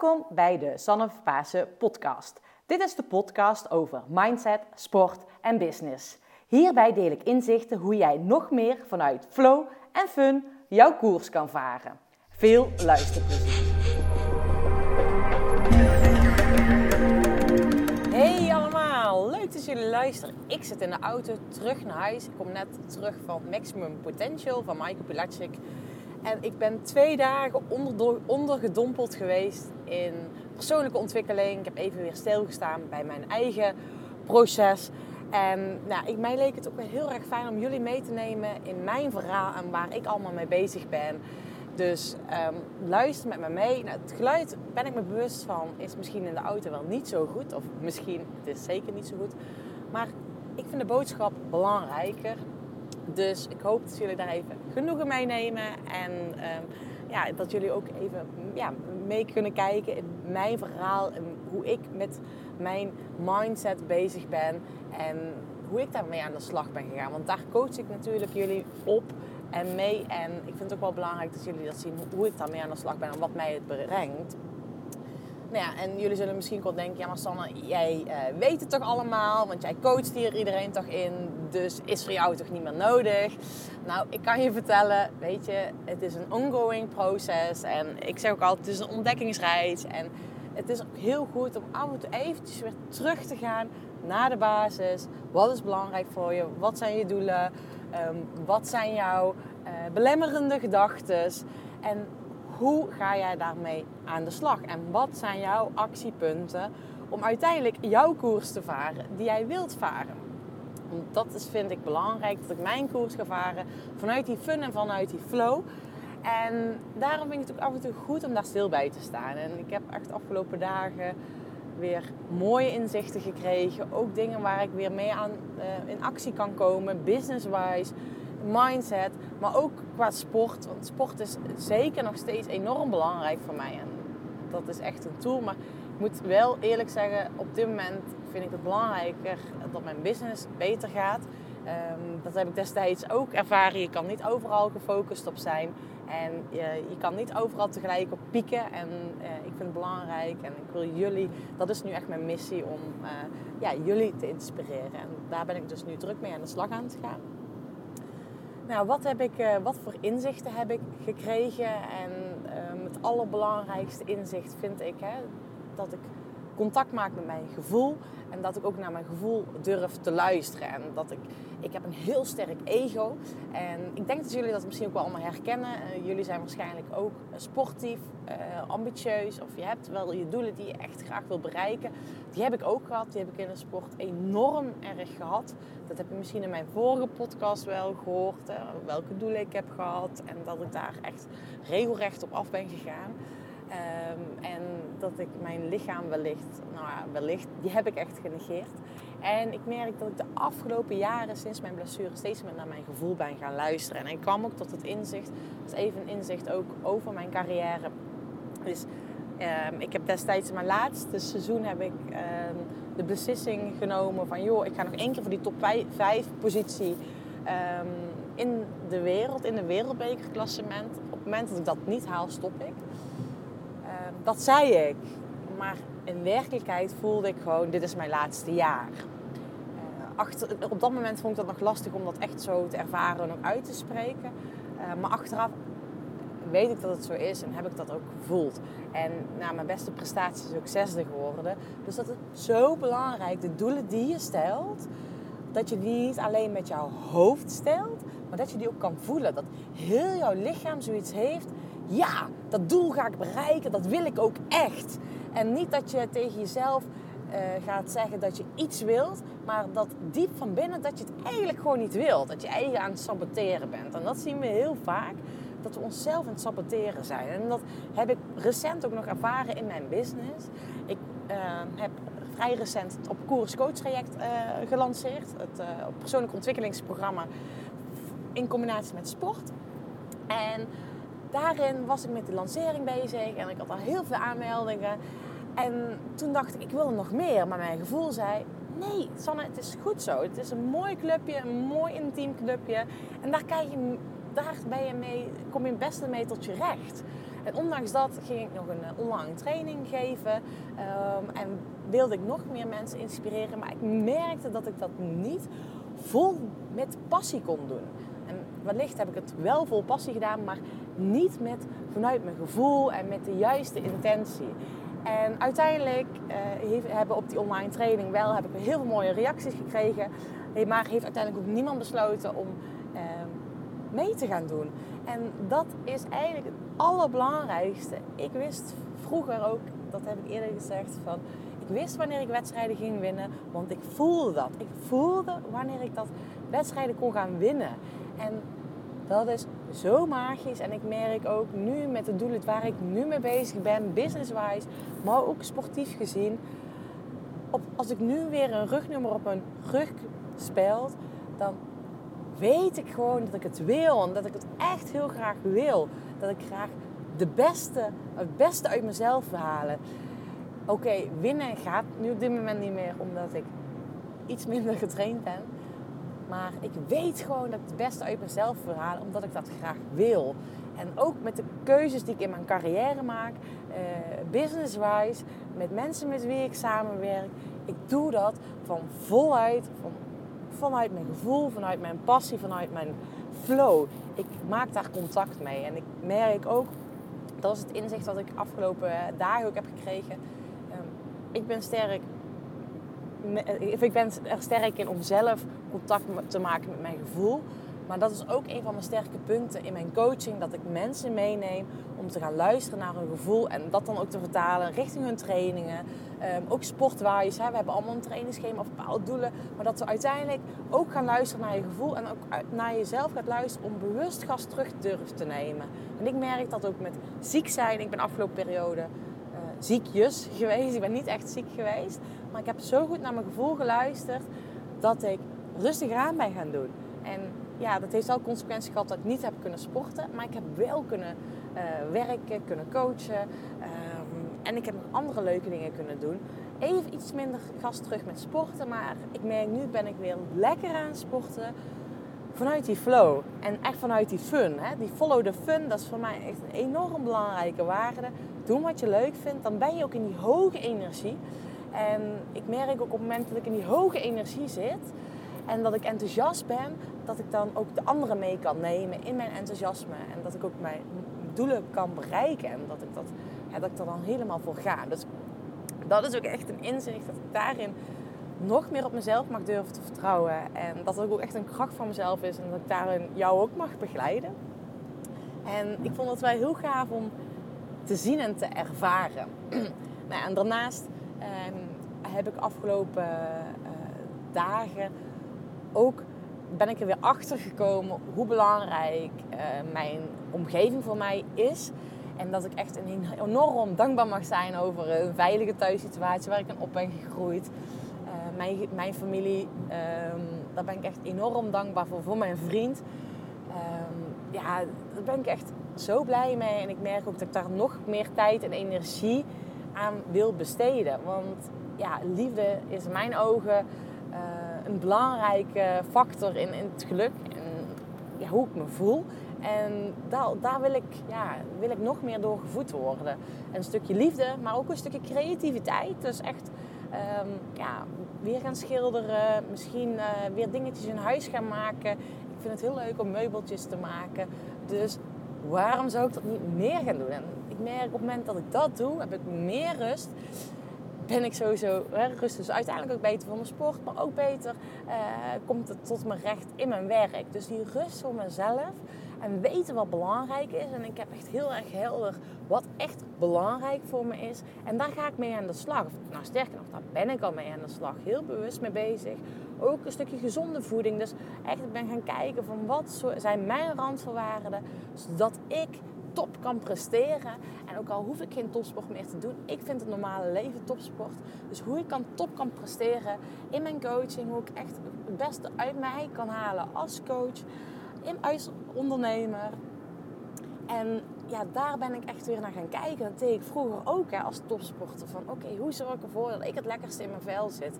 Welkom bij de Sanne Pasen podcast. Dit is de podcast over mindset, sport en business. Hierbij deel ik inzichten hoe jij nog meer vanuit flow en fun jouw koers kan varen. Veel luisterplezier. Hey allemaal, leuk dat jullie luisteren. Ik zit in de auto terug naar huis. Ik kom net terug van Maximum Potential van Michael Pilacic. En ik ben twee dagen onder, ondergedompeld geweest in persoonlijke ontwikkeling. Ik heb even weer stilgestaan bij mijn eigen proces. En nou, ik, mij leek het ook heel erg fijn om jullie mee te nemen in mijn verhaal en waar ik allemaal mee bezig ben. Dus um, luister met me mee. Nou, het geluid ben ik me bewust van, is misschien in de auto wel niet zo goed. Of misschien, het is zeker niet zo goed. Maar ik vind de boodschap belangrijker. Dus ik hoop dat jullie daar even genoegen mee nemen. En um, ja, dat jullie ook even ja, mee kunnen kijken in mijn verhaal. En hoe ik met mijn mindset bezig ben. En hoe ik daarmee aan de slag ben gegaan. Want daar coach ik natuurlijk jullie op en mee. En ik vind het ook wel belangrijk dat jullie dat zien. Hoe ik daarmee aan de slag ben en wat mij het brengt. Nou ja, en jullie zullen misschien wel denken, ja maar Sanne, jij uh, weet het toch allemaal, want jij coacht hier iedereen toch in, dus is voor jou toch niet meer nodig? Nou, ik kan je vertellen, weet je, het is een ongoing proces en ik zeg ook altijd, het is een ontdekkingsreis en het is ook heel goed om af en toe eventjes weer terug te gaan naar de basis. Wat is belangrijk voor je? Wat zijn je doelen? Um, wat zijn jouw uh, belemmerende gedachten? En hoe ga jij daarmee aan de slag? En wat zijn jouw actiepunten om uiteindelijk jouw koers te varen die jij wilt varen? Dat is, vind ik belangrijk, dat ik mijn koers ga varen vanuit die fun en vanuit die flow. En daarom vind ik het ook af en toe goed om daar stil bij te staan. En ik heb echt de afgelopen dagen weer mooie inzichten gekregen. Ook dingen waar ik weer mee aan uh, in actie kan komen, business-wise mindset, maar ook qua sport. Want sport is zeker nog steeds enorm belangrijk voor mij. En dat is echt een tool. Maar ik moet wel eerlijk zeggen, op dit moment vind ik het belangrijker dat mijn business beter gaat. Um, dat heb ik destijds ook ervaren. Je kan niet overal gefocust op zijn. En je, je kan niet overal tegelijk op pieken. En uh, ik vind het belangrijk. En ik wil jullie, dat is nu echt mijn missie om uh, ja, jullie te inspireren. En daar ben ik dus nu druk mee aan de slag aan te gaan. Nou, wat, heb ik, uh, wat voor inzichten heb ik gekregen? En um, het allerbelangrijkste inzicht vind ik hè, dat ik contact maak met mijn gevoel. En dat ik ook naar mijn gevoel durf te luisteren. En dat ik, ik heb een heel sterk ego. En ik denk dat jullie dat misschien ook wel allemaal herkennen. Uh, jullie zijn waarschijnlijk ook sportief, uh, ambitieus. Of je hebt wel je doelen die je echt graag wil bereiken. Die heb ik ook gehad. Die heb ik in de sport enorm erg gehad. Dat heb je misschien in mijn vorige podcast wel gehoord. Uh, welke doelen ik heb gehad. En dat ik daar echt regelrecht op af ben gegaan. Um, en dat ik mijn lichaam wellicht, nou ja, wellicht, die heb ik echt genegeerd. En ik merk dat ik de afgelopen jaren, sinds mijn blessure, steeds meer naar mijn gevoel ben gaan luisteren. En ik kwam ook tot het inzicht, dat is even een inzicht ook over mijn carrière. Dus um, ik heb destijds in mijn laatste seizoen heb ik um, de beslissing genomen van joh, ik ga nog één keer voor die top 5 positie in de wereld, in de wereldbekerklassement. Op het moment dat ik dat niet haal, stop ik. Dat zei ik. Maar in werkelijkheid voelde ik gewoon, dit is mijn laatste jaar. Uh, achter, op dat moment vond ik dat nog lastig om dat echt zo te ervaren en ook uit te spreken. Uh, maar achteraf weet ik dat het zo is en heb ik dat ook gevoeld. En nou, mijn beste prestatie is ook zesde geworden. Dus dat is zo belangrijk. De doelen die je stelt, dat je die niet alleen met jouw hoofd stelt, maar dat je die ook kan voelen. Dat heel jouw lichaam zoiets heeft ja, dat doel ga ik bereiken, dat wil ik ook echt. En niet dat je tegen jezelf uh, gaat zeggen dat je iets wilt, maar dat diep van binnen dat je het eigenlijk gewoon niet wilt. Dat je eigen aan het saboteren bent. En dat zien we heel vaak, dat we onszelf aan het saboteren zijn. En dat heb ik recent ook nog ervaren in mijn business. Ik uh, heb vrij recent op koers coach traject uh, gelanceerd. Het persoonlijk ontwikkelingsprogramma in combinatie met sport. En daarin was ik met de lancering bezig en ik had al heel veel aanmeldingen. En toen dacht ik, ik wil nog meer. Maar mijn gevoel zei, nee Sanne, het is goed zo. Het is een mooi clubje, een mooi intiem clubje. En daar, kan je, daar ben je mee, kom je het beste mee tot je recht. En ondanks dat ging ik nog een eh, online training geven. Ehm, en wilde ik nog meer mensen inspireren. Maar ik merkte dat ik dat niet vol met passie kon doen. En wellicht heb ik het wel vol passie gedaan, maar niet met, vanuit mijn gevoel en met de juiste intentie. En uiteindelijk uh, hebben op die online training wel heb ik heel veel mooie reacties gekregen. Maar heeft uiteindelijk ook niemand besloten om uh, mee te gaan doen. En dat is eigenlijk het allerbelangrijkste. Ik wist vroeger ook, dat heb ik eerder gezegd, van ik wist wanneer ik wedstrijden ging winnen, want ik voelde dat. Ik voelde wanneer ik dat wedstrijden kon gaan winnen. En dat is zo magisch. En ik merk ook nu met de doelen waar ik nu mee bezig ben, business-wise, maar ook sportief gezien. Op, als ik nu weer een rugnummer op mijn rug speelt, dan weet ik gewoon dat ik het wil. En dat ik het echt heel graag wil. Dat ik graag de beste, het beste uit mezelf wil halen. Oké, winnen gaat nu op dit moment niet meer omdat ik iets minder getraind ben. Maar ik weet gewoon dat ik het beste uit mezelf wil halen, omdat ik dat graag wil. En ook met de keuzes die ik in mijn carrière maak, uh, business-wise, met mensen met wie ik samenwerk. Ik doe dat van voluit, van, vanuit mijn gevoel, vanuit mijn passie, vanuit mijn flow. Ik maak daar contact mee. En ik merk ook, dat is het inzicht dat ik afgelopen dagen ook heb gekregen. Um, ik ben sterk eh, ik ben er sterk in om zelf contact te maken met mijn gevoel. Maar dat is ook een van mijn sterke punten in mijn coaching. Dat ik mensen meeneem om te gaan luisteren naar hun gevoel. En dat dan ook te vertalen richting hun trainingen. Um, ook sportwise. Hè. We hebben allemaal een trainingsschema of bepaalde doelen. Maar dat we uiteindelijk ook gaan luisteren naar je gevoel. En ook naar jezelf gaat luisteren om bewust gas terug durven te nemen. En ik merk dat ook met ziek zijn. Ik ben afgelopen periode uh, ziekjes geweest. Ik ben niet echt ziek geweest. Maar ik heb zo goed naar mijn gevoel geluisterd dat ik rustiger aan ben gaan doen. En ja, dat heeft wel consequenties gehad dat ik niet heb kunnen sporten. Maar ik heb wel kunnen uh, werken, kunnen coachen. Um, en ik heb nog andere leuke dingen kunnen doen. Even iets minder gas terug met sporten. Maar ik merk nu ben ik weer lekker aan sporten. Vanuit die flow. En echt vanuit die fun. Hè? Die follow the fun, dat is voor mij echt een enorm belangrijke waarde. Doen wat je leuk vindt. Dan ben je ook in die hoge energie. En ik merk ook op het moment dat ik in die hoge energie zit en dat ik enthousiast ben, dat ik dan ook de anderen mee kan nemen in mijn enthousiasme. En dat ik ook mijn doelen kan bereiken en dat ik, dat, dat ik er dan helemaal voor ga. Dus dat is ook echt een inzicht dat ik daarin nog meer op mezelf mag durven te vertrouwen. En dat het ook echt een kracht van mezelf is en dat ik daarin jou ook mag begeleiden. En ik vond het wel heel gaaf om te zien en te ervaren. nou, en daarnaast ehm, heb ik afgelopen uh, dagen ook ben ik er weer achter gekomen hoe belangrijk uh, mijn omgeving voor mij is. En dat ik echt enorm dankbaar mag zijn over een veilige thuissituatie waar ik in op ben gegroeid. Uh, mijn, mijn familie, um, daar ben ik echt enorm dankbaar voor. Voor mijn vriend. Um, ja, daar ben ik echt zo blij mee. En ik merk ook dat ik daar nog meer tijd en energie aan wil besteden. Want ja, liefde is in mijn ogen uh, een belangrijke factor in, in het geluk en ja, hoe ik me voel. En daar, daar wil, ik, ja, wil ik nog meer door gevoed worden. Een stukje liefde, maar ook een stukje creativiteit. Dus echt um, ja, weer gaan schilderen, misschien uh, weer dingetjes in huis gaan maken. Ik vind het heel leuk om meubeltjes te maken. Dus waarom zou ik dat niet meer gaan doen? En ik merk op het moment dat ik dat doe, heb ik meer rust ben ik sowieso hè, rustig. Dus uiteindelijk ook beter voor mijn sport, maar ook beter uh, komt het tot mijn recht in mijn werk. Dus die rust voor mezelf en weten wat belangrijk is. En ik heb echt heel erg helder wat echt belangrijk voor me is. En daar ga ik mee aan de slag. Nou, sterker nog, daar ben ik al mee aan de slag. Heel bewust mee bezig. Ook een stukje gezonde voeding. Dus echt, ik ben gaan kijken van wat zijn mijn randvoorwaarden, zodat ik top kan presteren. En ook al hoef ik geen topsport meer te doen, ik vind het normale leven topsport. Dus hoe ik kan top kan presteren in mijn coaching, hoe ik echt het beste uit mij kan halen als coach, in, als ondernemer. En ja, daar ben ik echt weer naar gaan kijken. Dat deed ik vroeger ook hè, als topsporter. Van oké, hoe zorg ik ervoor dat ik het lekkerste in mijn vel zit?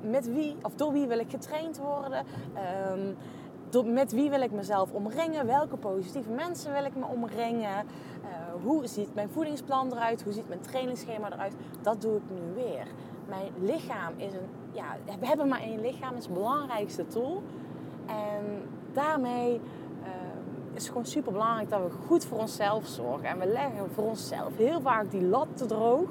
Met wie of door wie wil ik getraind worden? Um, met wie wil ik mezelf omringen? Welke positieve mensen wil ik me omringen? Uh, hoe ziet mijn voedingsplan eruit? Hoe ziet mijn trainingsschema eruit? Dat doe ik nu weer. Mijn lichaam is een, ja, we hebben maar één lichaam, is het belangrijkste tool. En daarmee is het gewoon super belangrijk dat we goed voor onszelf zorgen. En we leggen voor onszelf heel vaak die lat te droog.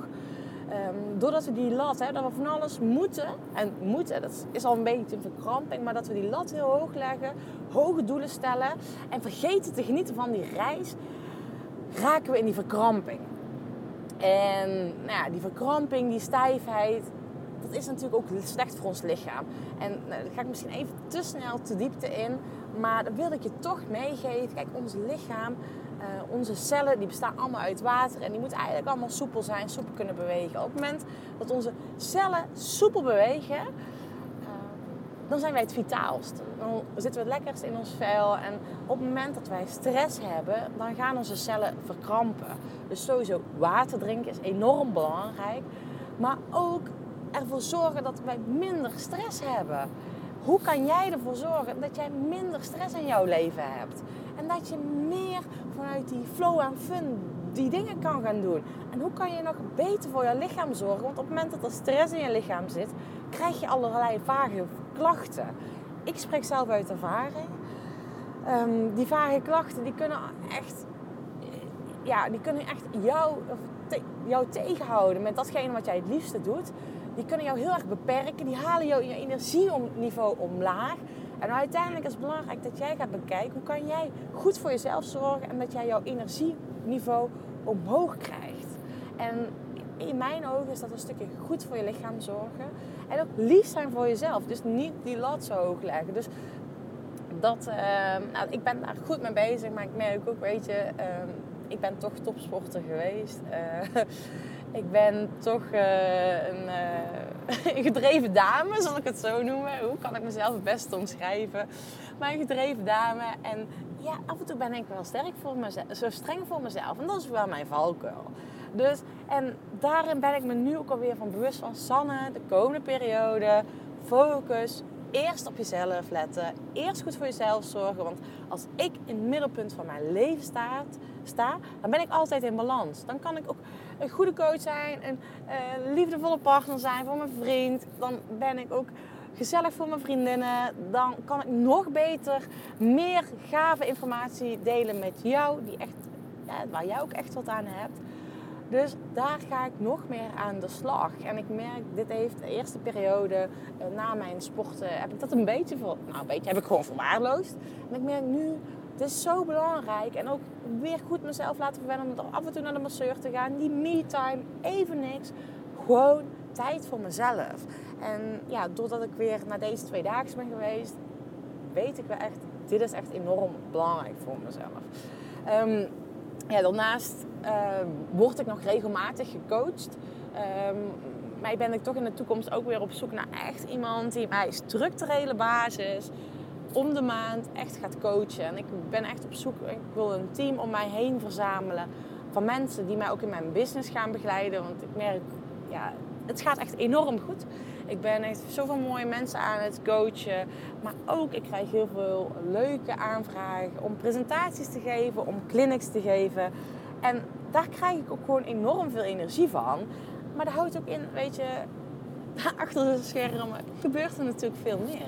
Um, doordat we die lat, hè, dat we van alles moeten. En moeten, dat is al een beetje een verkramping. Maar dat we die lat heel hoog leggen. Hoge doelen stellen. En vergeten te genieten van die reis. Raken we in die verkramping. En nou ja, die verkramping, die stijfheid. Dat is natuurlijk ook slecht voor ons lichaam. En nou, daar ga ik misschien even te snel te diepte in. Maar dat wil ik je toch meegeven. Kijk, ons lichaam, uh, onze cellen, die bestaan allemaal uit water. En die moeten eigenlijk allemaal soepel zijn, soepel kunnen bewegen. Op het moment dat onze cellen soepel bewegen, uh, dan zijn wij het vitaalst. Dan zitten we het lekkerst in ons vel. En op het moment dat wij stress hebben, dan gaan onze cellen verkrampen. Dus sowieso water drinken is enorm belangrijk. Maar ook ervoor zorgen dat wij minder stress hebben. Hoe kan jij ervoor zorgen dat jij minder stress in jouw leven hebt? En dat je meer vanuit die flow en fun die dingen kan gaan doen. En hoe kan je nog beter voor je lichaam zorgen? Want op het moment dat er stress in je lichaam zit, krijg je allerlei vage klachten. Ik spreek zelf uit ervaring. Um, die vage klachten die kunnen echt, ja, die kunnen echt jou, jou tegenhouden met datgene wat jij het liefste doet die kunnen jou heel erg beperken. Die halen jou in je energieniveau omlaag. En uiteindelijk is het belangrijk dat jij gaat bekijken hoe kan jij goed voor jezelf zorgen en dat jij jouw energieniveau omhoog krijgt. En in mijn ogen is dat een stukje goed voor je lichaam zorgen. En ook lief zijn voor jezelf. Dus niet die lat zo hoog leggen. Dus dat, uh, nou, ik ben daar goed mee bezig. Maar ik merk ook, weet je, uh, ik ben toch topsporter geweest. Uh, ik ben toch een, uh, een, gedreven dame, zal ik het zo noemen. Hoe kan ik mezelf het beste omschrijven? Maar een gedreven dame. En ja, af en toe ben ik wel sterk voor mezelf, zo streng voor mezelf. En dat is wel mijn valkuil. Dus, en daarin ben ik me nu ook alweer van bewust van Sanne, de komende periode, focus, eerst op jezelf letten. Eerst goed voor jezelf zorgen. Want als ik in het middelpunt van mijn leven sta, sta dan ben ik altijd in balans. Dan kan ik ook een goede coach zijn, een uh, liefdevolle partner zijn voor mijn vriend. Dan ben ik ook gezellig voor mijn vriendinnen. Dan kan ik nog beter meer gave informatie delen met jou, die echt, ja, waar jij ook echt wat aan hebt. Dus daar ga ik nog meer aan de slag. En ik merk, dit heeft de eerste periode eh, na mijn sporten, heb ik dat een beetje, voor, nou een beetje, heb ik gewoon verwaarloosd. En ik merk nu, het is zo belangrijk. En ook weer goed mezelf laten verwennen om af en toe naar de masseur te gaan. Die me-time, even niks. Gewoon tijd voor mezelf. En ja, doordat ik weer naar deze twee dagen ben geweest, weet ik wel echt, dit is echt enorm belangrijk voor mezelf. Um, ja, daarnaast uh, word ik nog regelmatig gecoacht. Um, maar ben ik toch in de toekomst ook weer op zoek naar echt iemand die mij structurele basis om de maand echt gaat coachen. En ik ben echt op zoek, ik wil een team om mij heen verzamelen van mensen die mij ook in mijn business gaan begeleiden. Want ik merk, ja, het gaat echt enorm goed. Ik ben echt zoveel mooie mensen aan het coachen. Maar ook, ik krijg heel veel leuke aanvragen om presentaties te geven, om clinics te geven. En daar krijg ik ook gewoon enorm veel energie van. Maar dat houdt ook in, weet je, achter de schermen gebeurt er natuurlijk veel meer.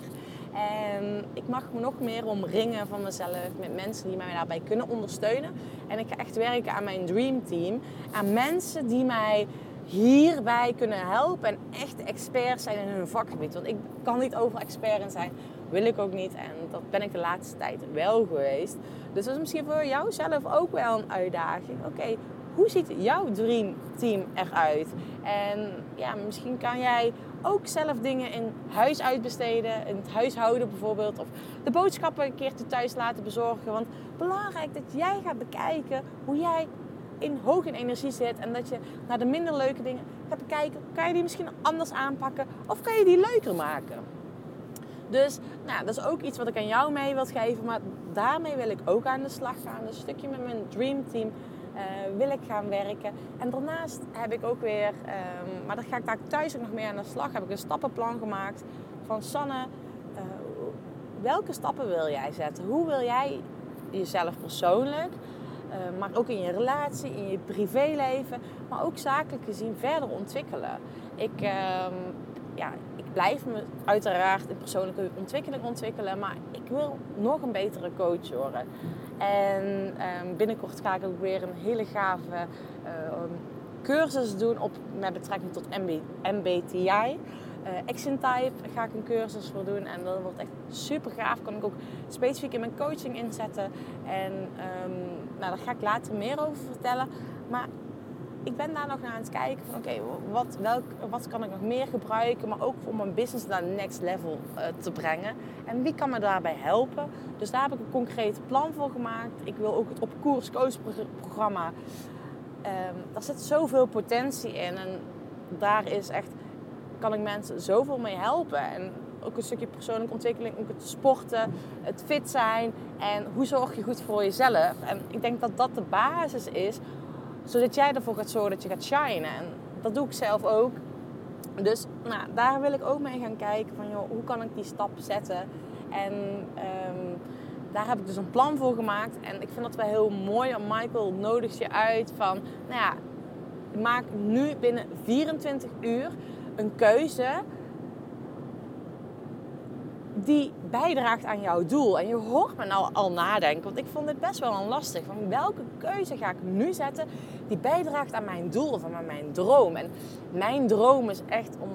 En ik mag me nog meer omringen van mezelf met mensen die mij daarbij kunnen ondersteunen. En ik ga echt werken aan mijn dream team. Aan mensen die mij hierbij kunnen helpen en echt experts zijn in hun vakgebied. Want ik kan niet over expert zijn, wil ik ook niet. En dat ben ik de laatste tijd wel geweest. Dus dat is misschien voor jou zelf ook wel een uitdaging. Oké, hoe ziet jouw dreamteam eruit? En ja, misschien kan jij ook zelf dingen in huis uitbesteden, in het huishouden bijvoorbeeld, of de boodschappen een keertje thuis laten bezorgen. Want belangrijk dat jij gaat bekijken hoe jij in hoog in energie zit en dat je naar de minder leuke dingen gaat bekijken. Kan je die misschien anders aanpakken of kan je die leuker maken? Dus nou, dat is ook iets wat ik aan jou mee wil geven, maar daarmee wil ik ook aan de slag gaan. Een stukje met mijn Dream Team wil ik gaan werken. En daarnaast heb ik ook weer, um, maar dat ga ik daar thuis ook nog mee aan de slag, heb ik een stappenplan gemaakt van Sanne. Uh, welke stappen wil jij zetten? Hoe wil jij jezelf persoonlijk Uh, maar ook in je relatie, in je privéleven. Maar ook zakelijk gezien verder ontwikkelen. Ik, uh, ja, ik blijf me uiteraard in persoonlijke ontwikkeling ontwikkelen. Maar ik wil nog een betere coach worden. En ehm, binnenkort ga ik ook weer een hele gave ehm, cursus doen op, met betrekking tot MB, MBTI. Uh, Action Type ga ik een cursus voor doen. En dat wordt echt super gaaf. Kan ik ook specifiek in mijn coaching inzetten. En um, nou, daar ga ik later meer over vertellen. Maar ik ben daar nog naar aan het kijken van oké, wat, welk, wat kan ik nog meer gebruiken, maar ook om mijn business naar next level uh, te brengen. En wie kan me daarbij helpen? Dus daar heb ik een concreet plan voor gemaakt. Ik wil ook het op koers coach programma. Um, daar zit zoveel potentie in en daar is echt, kan ik mensen zoveel mee helpen. En ook een stukje persoonlijke ontwikkeling, ook het sporten, het fit zijn en hoe zorg je goed voor jezelf. En ik denk dat dat de basis is zodat jij ervoor gaat zorgen dat je gaat shinen. En dat doe ik zelf ook. Dus nou, daar wil ik ook mee gaan kijken van joh, hoe kan ik die stap zetten. En um, daar heb ik dus een plan voor gemaakt. En ik vind dat wel heel mooi. Michael nodigt je uit van, nou ja, maak nu binnen 24 uur een keuze die bijdraagt aan jouw doel. En je hoort me nou al nadenken, want ik vond dit best wel een lastig. Van welke keuze ga ik nu zetten die bijdraagt aan mijn doel of aan mijn droom? En mijn droom is echt om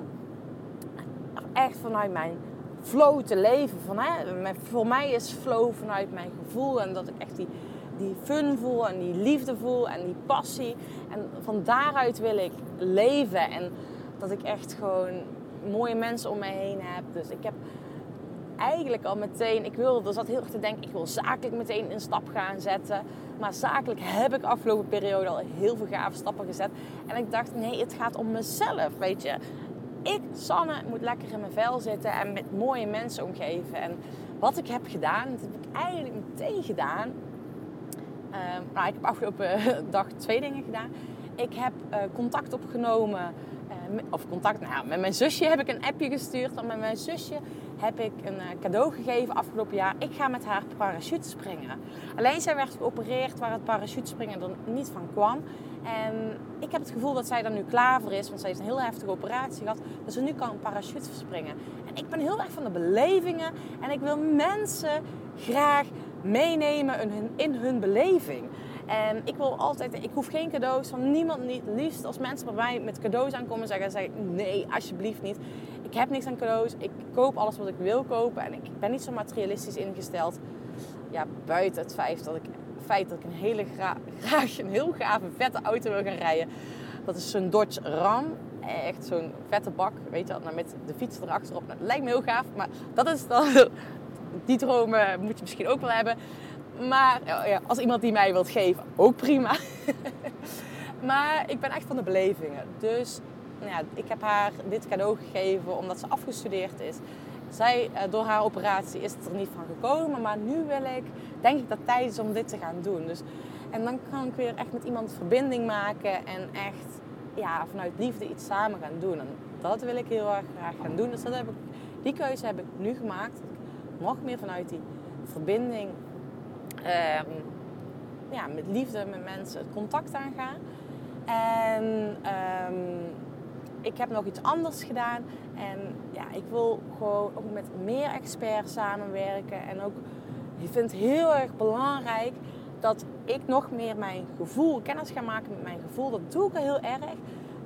echt vanuit mijn flow te leven. Van, hè, voor mij is flow vanuit mijn gevoel en dat ik echt die, die fun voel en die liefde voel en die passie. En van daaruit wil ik leven en dat ik echt gewoon mooie mensen om mij heen heb. Dus ik heb eigenlijk al meteen, ik wilde, zat heel erg te denken, ik wil zakelijk meteen een stap gaan zetten. Maar zakelijk heb ik afgelopen periode al heel veel gave stappen gezet. En ik dacht, nee, het gaat om mezelf, weet je. Ik, Sanne, moet lekker in mijn vel zitten en met mooie mensen omgeven. En wat ik heb gedaan, dat heb ik eigenlijk meteen gedaan. Uh, nou, ik heb afgelopen dag twee dingen gedaan. Ik heb uh, contact opgenomen, of contact, nou, met mijn zusje heb ik een appje gestuurd. En met mijn zusje heb ik een eh, cadeau gegeven afgelopen jaar. Ik ga met haar parachute springen. Alleen zij werd geopereerd waar het parachutespringen er niet van kwam. En ik heb het gevoel dat zij er nu klaar voor is, want zij heeft een heel heftige operatie gehad. Dus ze nu kan parachute springen. En ik ben heel erg van de belevingen en ik wil mensen graag meenemen in hun, in hun beleving. En ik wil altijd, ik hoef geen cadeaus van niemand niet. Liefst als mensen bij mij met cadeaus aankomen zeggen, zeggen nee, alsjeblieft niet. Ik heb niks aan cadeaus. Ik koop alles wat ik wil kopen. En ik ben niet zo materialistisch ingesteld. Ja, buiten het feit dat ik, feit dat ik een hele graag een heel gave, vette auto wil gaan rijden. Dat is zo'n Dodge Ram. Echt zo'n vette bak, weet je wel, met de fiets erachterop. Nou, dat lijkt me heel gaaf, maar dat is dan... Die dromen moet je misschien ook wel hebben. Maar ja, als iemand die mij wilt geven, ook prima. maar ik ben echt van de belevingen. Dus nou ja, ik heb haar dit cadeau gegeven omdat ze afgestudeerd is. Zij, eh, door haar operatie is het er niet van gekomen. Maar nu wil ik, denk ik dat tijd is om dit te gaan doen. Dus, en dan kan ik weer echt met iemand verbinding maken. En echt ja, vanuit liefde iets samen gaan doen. En dat wil ik heel erg graag gaan doen. Dus dat heb ik, die keuze heb ik nu gemaakt. Dat ik nog meer vanuit die verbinding Ehm, ja, met liefde met mensen contact aangaan. En um, ik heb nog iets anders gedaan. En ja, ik wil gewoon ook met meer experts samenwerken. En ook, ik vind het heel erg belangrijk dat ik nog meer mijn gevoel, kennis ga maken met mijn gevoel. Dat doe ik al heel erg.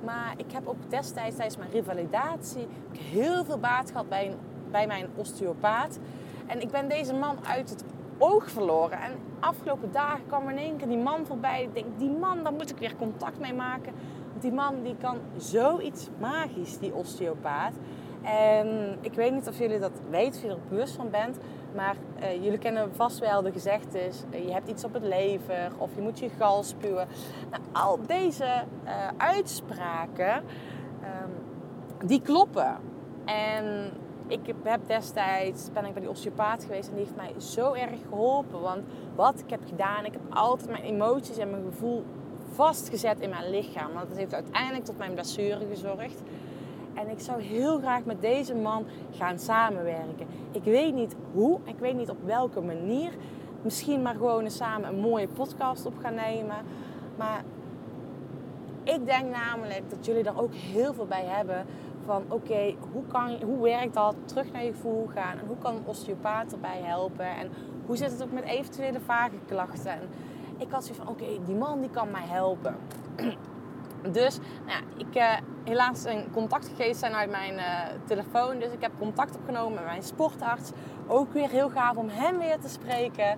Maar ik heb ook destijds tijdens mijn revalidatie heel veel baat gehad bij, een, bij mijn osteopaat. En ik ben deze man uit het oog verloren. En afgelopen dagen kwam er in één keer die man voorbij. Ik denk, die man, daar moet ik weer contact mee maken. Want die man die kan zoiets magisch, die osteopaat. En ik weet niet of jullie dat weten, of je er bewust van bent. Maar uh, jullie kennen vast wel de gezegdes. Uh, je hebt iets op het lever of je moet je gal spuwen. Nou, al deze uh, uitspraken, um, die kloppen. En ik heb destijds, ben ik bij die osteopaat geweest en die heeft mij zo erg geholpen. Want wat ik heb gedaan, ik heb altijd mijn emoties en mijn gevoel vastgezet in mijn lichaam. Want dat heeft uiteindelijk tot mijn blessure gezorgd. En ik zou heel graag met deze man gaan samenwerken. Ik weet niet hoe, ik weet niet op welke manier. misschien maar gewoon eens samen een mooie podcast op gaan nemen. Maar ik denk namelijk dat jullie daar ook heel veel bij hebben. Van oké, hoe hoe, hoe werkt dat? Terug naar je gevoel gaan. En hoe kan een osteopaat erbij helpen? En hoe zit het ook met eventuele vage klachten? En ik had zoiets van oké, die man die kan mij helpen. Dus nou ja, ik uh, helaas een contactgegevens zijn uit mijn uh, telefoon. Dus ik heb contact opgenomen met mijn sportarts. Ook weer heel gaaf om hem weer te spreken.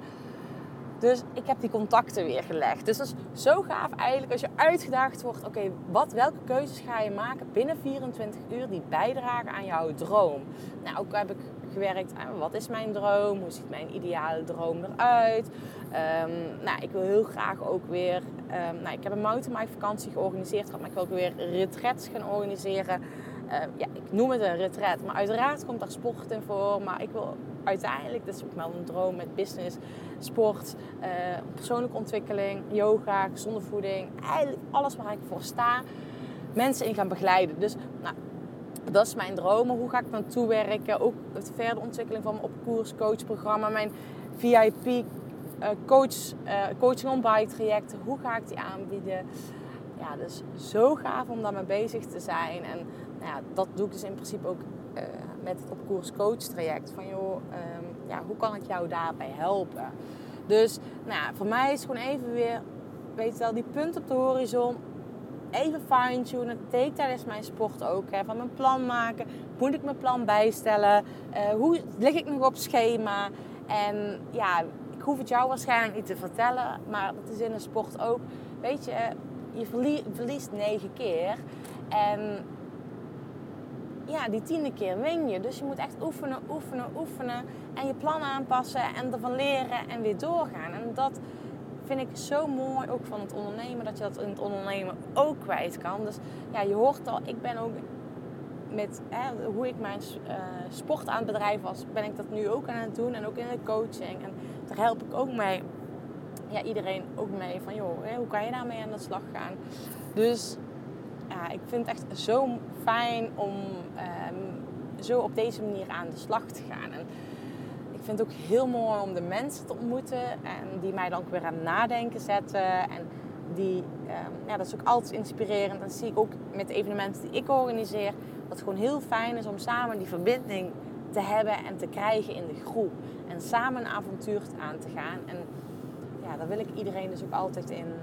Dus ik heb die contacten weer gelegd. Dus dat is zo gaaf eigenlijk als je uitgedaagd wordt. Oké, wat welke keuzes ga je maken binnen 24 uur die bijdragen aan jouw droom? Nou, ook heb ik gewerkt aan wat is mijn droom? Hoe ziet mijn ideale droom eruit? Um, nou, ik wil heel graag ook weer... Um, nou, ik heb een mountainbike vakantie georganiseerd. Maar ik wil ook weer retreats gaan organiseren. Uh, ja, ik noem het een retreat. Maar uiteraard komt daar sport in voor. Maar ik wil uiteindelijk, dat is ook wel een droom met business, sport, uh, persoonlijke ontwikkeling, yoga, gezonde voeding. Eigenlijk alles waar ik voor sta. Mensen in gaan begeleiden. Dus nou, dat is mijn dromen. Hoe ga ik naartoe werken? Ook de verdere ontwikkeling van mijn opkoers coachprogramma, mijn VIP uh, coach, uh, coaching on bike trajecten. Hoe ga ik die aanbieden? Ja, dus zo gaaf om daarmee bezig te zijn. En nou ja, dat doe ik dus in principe ook met het opkoers coach traject. Van joh, um, ja, hoe kan ik jou daarbij helpen? Dus nou ja, voor mij is gewoon even weer, weet je wel, die punt op de horizon even fine-tunen. Deed tijdens mijn sport ook. Hè. Van mijn plan maken. Moet ik mijn plan bijstellen? Uh, hoe lig ik nog op schema? En ja, ik hoef het jou waarschijnlijk niet te vertellen. Maar dat is in een sport ook. Weet je, je verliest negen keer. En ja, die tiende keer win je. Dus je moet echt oefenen, oefenen, oefenen. En je plan aanpassen en ervan leren en weer doorgaan. En dat vind ik zo mooi ook van het ondernemen, dat je dat in het ondernemen ook kwijt kan. Dus ja, je hoort al, ik ben ook met hè, hoe ik mijn uh, sport aan het bedrijf was, ben ik dat nu ook aan het doen en ook in de coaching. En daar help ik ook mee, ja, iedereen ook mee van joh, hè, hoe kan je daarmee aan de slag gaan? Dus ja, ik vind het echt zo fijn om um, zo op deze manier aan de slag te gaan. En vind het ook heel mooi om de mensen te ontmoeten en die mij dan ook weer aan nadenken zetten. En die, um, ja, dat is ook altijd inspirerend. Dat zie ik ook met evenementen die ik organiseer. Dat het gewoon heel fijn is om samen die verbinding te hebben en te krijgen in de groep. En samen een avontuur aan te gaan. En ja, daar wil ik iedereen dus ook altijd in,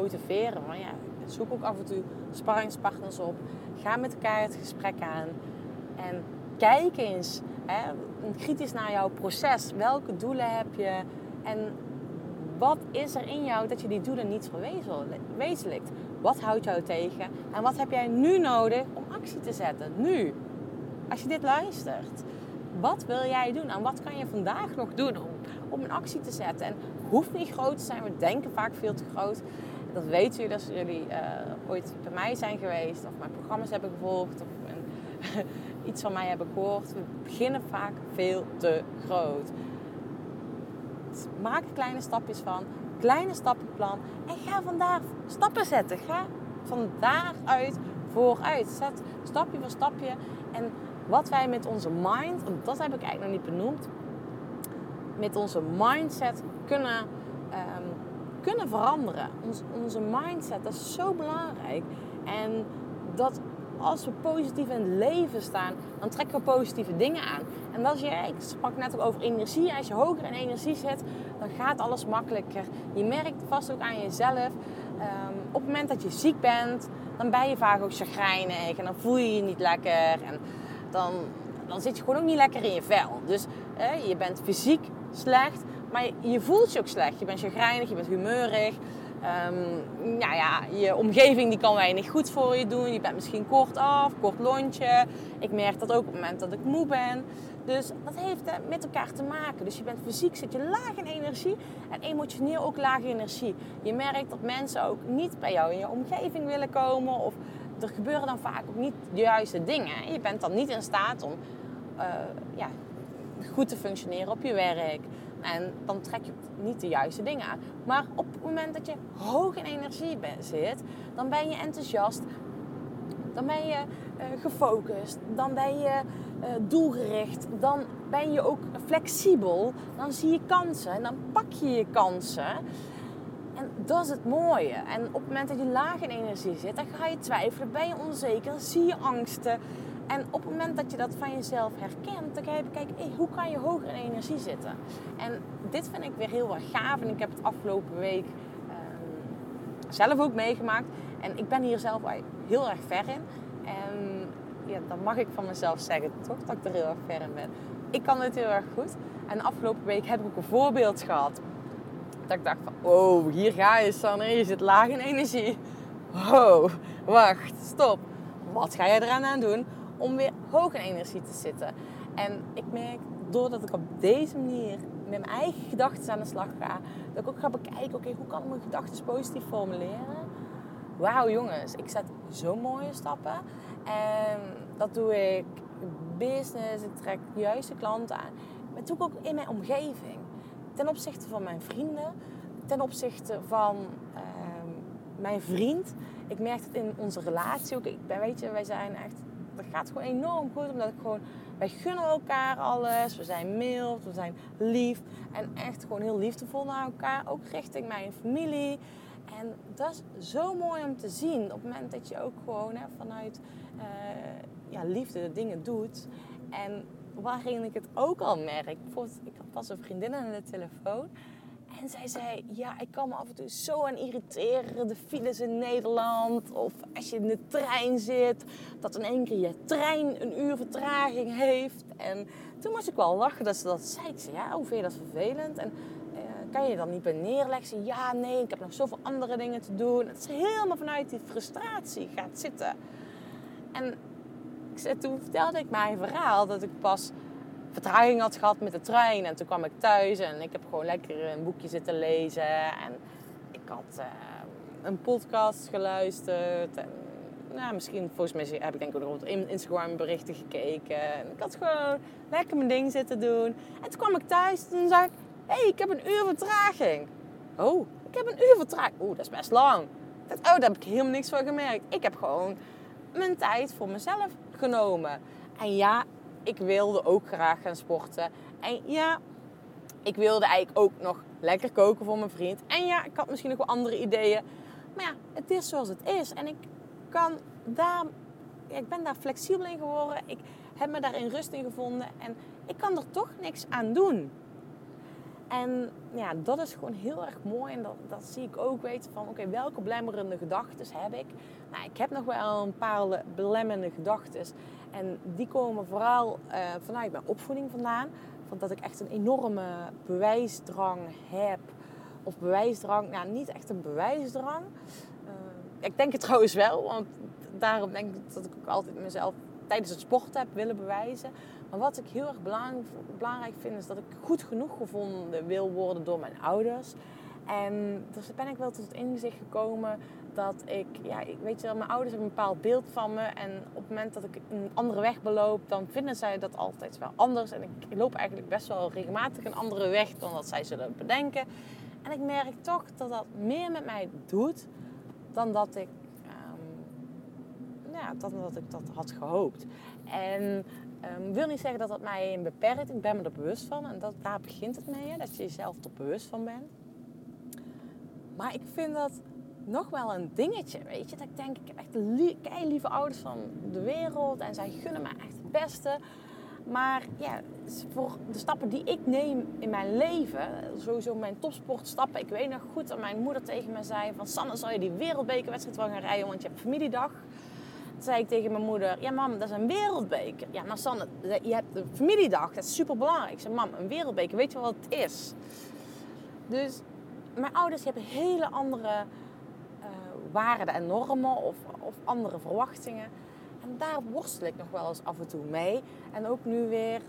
motiveren. Ja, zoek ook af en toe sparringspartners op. Ga met elkaar het gesprek aan. En kijk eens hè, kritisch naar jouw proces. Welke doelen heb je? En wat is er in jou dat je die doelen niet verwezenlijkt? Wat houdt jou tegen? En wat heb jij nu nodig om actie te zetten? Nu. Als je dit luistert. Wat wil jij doen? En wat kan je vandaag nog doen om, om een actie te zetten? En hoeft niet groot te zijn. We denken vaak veel te groot. Dat weten jullie als jullie uh, ooit bij mij zijn geweest. Of mijn programma's hebben gevolgd. Of mijn, iets van mij hebben gehoord. We beginnen vaak veel te groot. Maak er kleine stapjes van. Kleine stappenplan. En ga vandaar stappen zetten. Ga van daaruit vooruit. Zet stapje voor stapje. En wat wij met onze mind, want dat heb ik eigenlijk nog niet benoemd. Met onze mindset kunnen, kunnen veranderen. Ons, onze mindset, dat is zo belangrijk. En dat als we positief in het leven staan, dan trekken we positieve dingen aan. En als je, ik sprak net ook over energie, als je hoger in energie zit, dan gaat alles makkelijker. Je merkt vast ook aan jezelf, um, op het moment dat je ziek bent, dan ben je vaak ook chagrijnig en dan voel je je niet lekker. En dan, dan zit je gewoon ook niet lekker in je vel. Dus je bent fysiek slecht, maar je, voelt je ook slecht. Je bent chagrijnig, je bent humeurig. Um, nou ja, je omgeving die kan weinig goed voor je doen. Je bent misschien kort af, kort lontje. Ik merk dat ook op het moment dat ik moe ben. Dus dat heeft met elkaar te maken. Dus je bent fysiek zit je laag in energie en emotioneel ook laag in energie. Je merkt dat mensen ook niet bij jou in je omgeving willen komen. Of er gebeuren dan vaak ook niet de juiste dingen. Je bent dan niet in staat om uh, ja, goed te functioneren op je werk. En dan trek je niet de juiste dingen aan. Maar op het moment dat je hoog in energie zit, dan ben je enthousiast. Dan ben je uh, gefocust. Dan ben je uh, doelgericht. Dan ben je ook flexibel. Dan zie je kansen en dan pak je je kansen. En dat is het mooie. En op het moment dat je laag in energie zit, dan ga je twijfelen, ben je onzeker, zie je angsten. En op het moment dat je dat van jezelf herkent, dan ga je bekijken, hoe kan je hoger in energie zitten? En dit vind ik weer heel erg gaaf. En ik heb het afgelopen week ehm, zelf ook meegemaakt. En ik ben hier zelf heel erg ver in. En ja, dan mag ik van mezelf zeggen, toch, dat ik er heel erg ver in ben. Ik kan het heel erg goed. En afgelopen week heb ik ook een voorbeeld gehad. Dat ik dacht van, oh, hier ga je Sanne, je zit laag in energie. Oh, wacht, stop. Wat ga je eraan aan doen om weer hoog in energie te zitten? En ik merk, doordat ik op deze manier met mijn eigen gedachten aan de slag ga, dat ik ook ga bekijken, oké, hoe kan ik mijn gedachten positief formuleren? Wauw jongens, ik zet zo mooie stappen. En dat doe ik business, ik trek de juiste klanten aan. Maar dat doe ik ook in mijn omgeving. Ten opzichte van mijn vrienden, ten opzichte van ehm, mijn vriend. Ik merk het in onze relatie ook. Ik ben, weet je, wij zijn echt, dat gaat gewoon enorm goed. Omdat ik gewoon, wij gunnen elkaar alles. We zijn mild, we zijn lief. En echt gewoon heel liefdevol naar elkaar. Ook richting mijn familie. En dat is zo mooi om te zien. Op het moment dat je ook gewoon hè, vanuit uh, ja, liefde de dingen doet. En waarin ik het ook al merk. Bijvoorbeeld, ik had pas een vriendin aan de telefoon. En zij zei, ja, ik kan me af en toe zo aan irriteren. De files in Nederland. Of als je in de trein zit. Dat in één keer je trein een uur vertraging heeft. En toen moest ik wel lachen dat ze dat zei. Ik zei, ja, hoe vind je dat vervelend? En kan je dan niet bij neerleggen? Ja, nee, ik heb nog zoveel andere dingen te doen. Het is helemaal vanuit die frustratie gaat zitten. En toen vertelde ik mijn verhaal dat ik pas vertraging had gehad met de trein. En toen kwam ik thuis en ik heb gewoon lekker een boekje zitten lezen. En ik had uh, een podcast geluisterd. En nou, misschien, volgens mij heb ik denk ik ook op Instagram berichten gekeken. En ik had gewoon lekker mijn ding zitten doen. En toen kwam ik thuis en zag ik Hé, hey, ik heb een uur vertraging. Oh, ik heb een uur vertraging. Oeh, dat is best lang. oh, daar heb ik helemaal niks van gemerkt. Ik heb gewoon mijn tijd voor mezelf genomen. En ja, ik wilde ook graag gaan sporten. En ja, ik wilde eigenlijk ook nog lekker koken voor mijn vriend. En ja, ik had misschien nog wel andere ideeën. Maar ja, het is zoals het is. En ik kan daar... Ik ben daar flexibel in geworden. Ik heb me daarin rust in gevonden. En ik kan er toch niks aan doen. En ja, dat is gewoon heel erg mooi. En dat, dat zie ik ook weten van, oké, welke belemmerende gedachten heb ik? Nou, ik heb nog wel een paar belemmerende gedachten. En die komen vooral uh, vanuit mijn opvoeding vandaan. Van dat ik echt een enorme bewijsdrang heb. Of bewijsdrang, nou niet echt een bewijsdrang. Uh, ik denk het trouwens wel, want daarom denk ik dat ik ook altijd mezelf tijdens het sporten heb willen bewijzen. Maar wat ik heel erg belangrijk vind, is dat ik goed genoeg gevonden wil worden door mijn ouders. En dus ben ik wel tot het inzicht gekomen dat ik, ja, weet je, mijn ouders hebben een bepaald beeld van me. En op het moment dat ik een andere weg beloop, dan vinden zij dat altijd wel anders. En ik loop eigenlijk best wel regelmatig een andere weg dan dat zij zullen bedenken. En ik merk toch dat dat meer met mij doet dan dat ik, um, ja, dan dat, ik dat had gehoopt. En Um, wil niet zeggen dat dat mij beperkt. Ik ben me er bewust van. En dat, daar begint het mee. Hè, dat je jezelf er bewust van bent. Maar ik vind dat nog wel een dingetje. Weet je. Dat ik denk, ik heb echt lie lieve ouders van de wereld. En zij gunnen me echt het beste. Maar ja, voor de stappen die ik neem in mijn leven, sowieso mijn topsportstappen. Ik weet nog goed dat mijn moeder tegen me zei van... Sanne, zal je die wereldbekerwedstrijd wel gaan rijden, want je hebt familiedag zei ik tegen mijn moeder, ja mam, dat is een wereldbeker. Ja, maar Sanne, je hebt een familiedag, dat is super belangrijk. Ik zei, mam, een wereldbeker, weet je wat het is? Dus mijn ouders hebben hele andere uh, waarden en normen of, of andere verwachtingen. En daar worstel ik nog wel eens af en toe mee. En ook nu weer,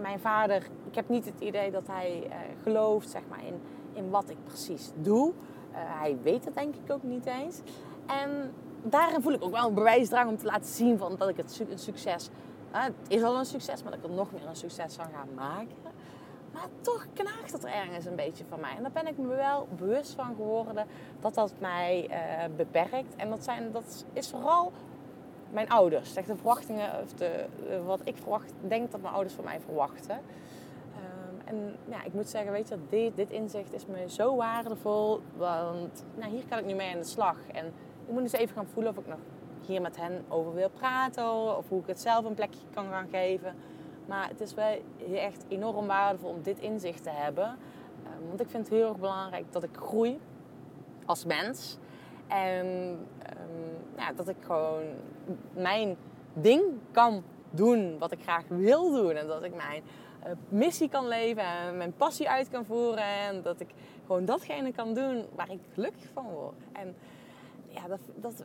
mijn vader, ik heb niet het idee dat hij uh, gelooft zeg maar, in, in wat ik precies doe. Uh, hij weet het denk ik ook niet eens. En daarin voel ik ook wel een bewijsdrang om te laten zien van dat ik het een succes... het is al een succes, maar dat ik er nog meer een succes van ga maken. Maar toch knaagt het ergens een beetje van mij. En daar ben ik me wel bewust van geworden dat dat mij uh, beperkt. En dat, zijn, dat is vooral mijn ouders. Zeg de verwachtingen, of de, wat ik verwacht, denk dat mijn ouders van mij verwachten. Ehm, en ja, ik moet zeggen, weet je, dit, dit inzicht is me zo waardevol. Want nou, hier kan ik nu mee aan de slag. En ik moet eens even gaan voelen of ik nog hier met hen over wil praten. Of hoe ik het zelf een plekje kan gaan geven. Maar het is wel echt enorm waardevol om dit inzicht te hebben. Ehm, want ik vind het heel erg belangrijk dat ik groei als mens. En um, ja, dat ik gewoon mijn ding kan doen wat ik graag wil doen. En dat ik mijn uh, missie kan leven en mijn passie uit kan voeren. En dat ik gewoon datgene kan doen waar ik gelukkig van word. En ja, dat, dat,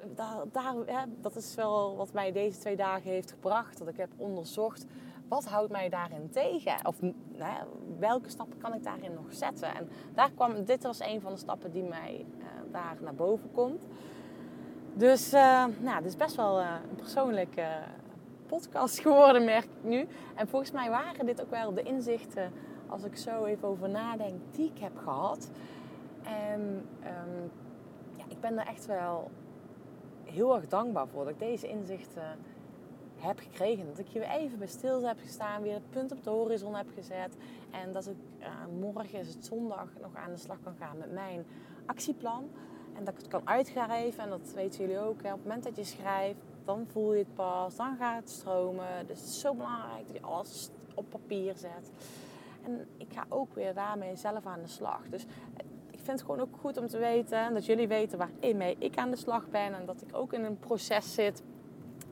daar, ja, dat is wel wat mij deze twee dagen heeft gebracht. Dat ik heb onderzocht wat houdt mij daarin tegen? Of nou welke stappen kan ik daarin nog zetten? En daar kwam, dit was een van de stappen die mij uh, daar naar boven komt. Dus uh, nou, het is best wel uh, een persoonlijke podcast geworden, merk ik nu. En volgens mij waren dit ook wel de inzichten, als ik zo even over nadenk, die ik heb gehad. En um, ik ben er echt wel heel erg dankbaar voor dat ik deze inzichten heb gekregen. Dat ik hier even bij stil heb gestaan, weer het punt op de horizon heb gezet. En dat ik uh, morgen is het zondag nog aan de slag kan gaan met mijn actieplan. En dat ik het kan uitschrijven. En dat weten jullie ook. Hè. Op het moment dat je schrijft, dan voel je het pas. Dan gaat het stromen. Dus het is zo belangrijk dat je alles op papier zet. En ik ga ook weer daarmee zelf aan de slag. Dus vind het gewoon ook goed om te weten. Dat jullie weten waarmee ik aan de slag ben. En dat ik ook in een proces zit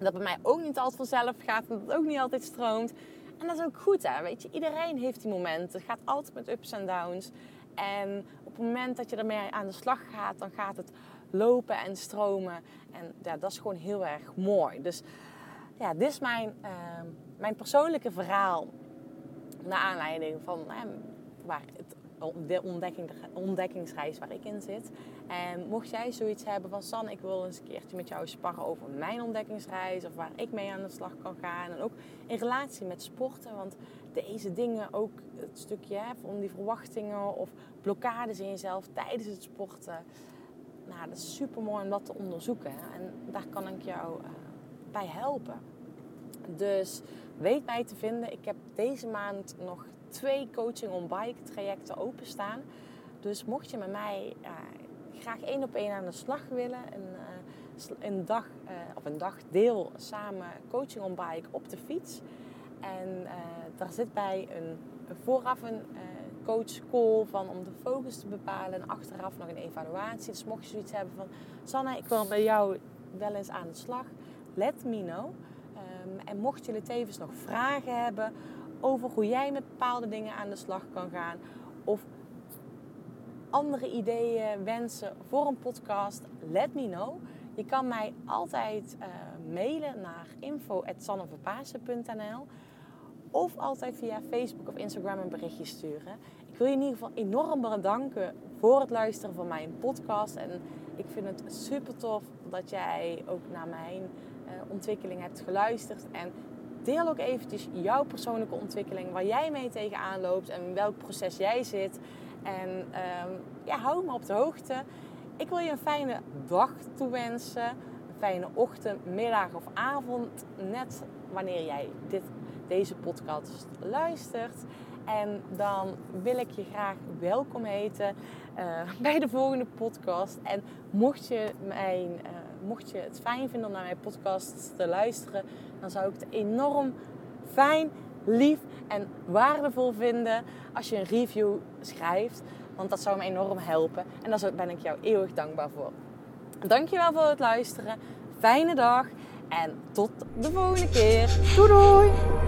dat bij mij ook niet altijd vanzelf gaat en dat het ook niet altijd stroomt. En dat is ook goed, hè? Weet je, iedereen heeft die momenten. Het gaat altijd met ups en downs. En op het moment dat je ermee aan de slag gaat, dan gaat het lopen en stromen. En ja, dat is gewoon heel erg mooi. Dus ja, dit is mijn, uh, mijn persoonlijke verhaal. Naar aanleiding van waar het de ontdekking, ontdekkingsreis waar ik in zit. En mocht jij zoiets hebben van San, ik wil eens een keertje met jou sparren over mijn ontdekkingsreis of waar ik mee aan de slag kan gaan. En ook in relatie met sporten, want deze dingen, ook het stukje hè, van die verwachtingen of blokkades in jezelf tijdens het sporten. Nou, dat is super mooi om dat te onderzoeken. En daar kan ik jou uh, bij helpen. Dus weet mij te vinden. Ik heb deze maand nog twee coaching on bike trajecten openstaan. Dus mocht je met mij uh, graag één op één aan de slag willen, een, uh, een dag uh, of een dagdeel samen coaching on bike op de fiets. En daar zit bij een, vooraf een coach call van om de focus te bepalen en achteraf nog een evaluatie. Dus mocht je zoiets hebben van Sanne, ik wil bij jou wel eens aan de slag, let me know. Um, en mocht jullie tevens nog vragen hebben over hoe jij met bepaalde dingen aan de slag kan gaan. Of andere ideeën, wensen voor een podcast, let me know. Je kan mij altijd uh, mailen naar info.sanneverpaasen.nl of altijd via Facebook of Instagram een berichtje sturen. Ik wil je in ieder geval enorm bedanken voor het luisteren van mijn podcast. En ik vind het super tof dat jij ook naar mijn uh, ontwikkeling hebt geluisterd. En deel ook eventjes jouw persoonlijke ontwikkeling, waar jij mee tegenaan loopt en welk proces jij zit. En um, ja, hou me op de hoogte. Ik wil je een fijne dag toewensen. Een fijne ochtend, middag of avond. Net wanneer jij dit, deze podcast luistert. En dan wil ik je graag welkom heten uh, bij de volgende podcast. En mocht je, mijn, uh, mocht je het fijn vinden om naar mijn podcast te luisteren, dan zou ik het enorm fijn, lief en waardevol vinden als je een review schrijft. Want dat zou me enorm helpen. En daar ben ik jou eeuwig dankbaar voor. Dankjewel voor het luisteren. Fijne dag. En tot de volgende keer. Doei doei!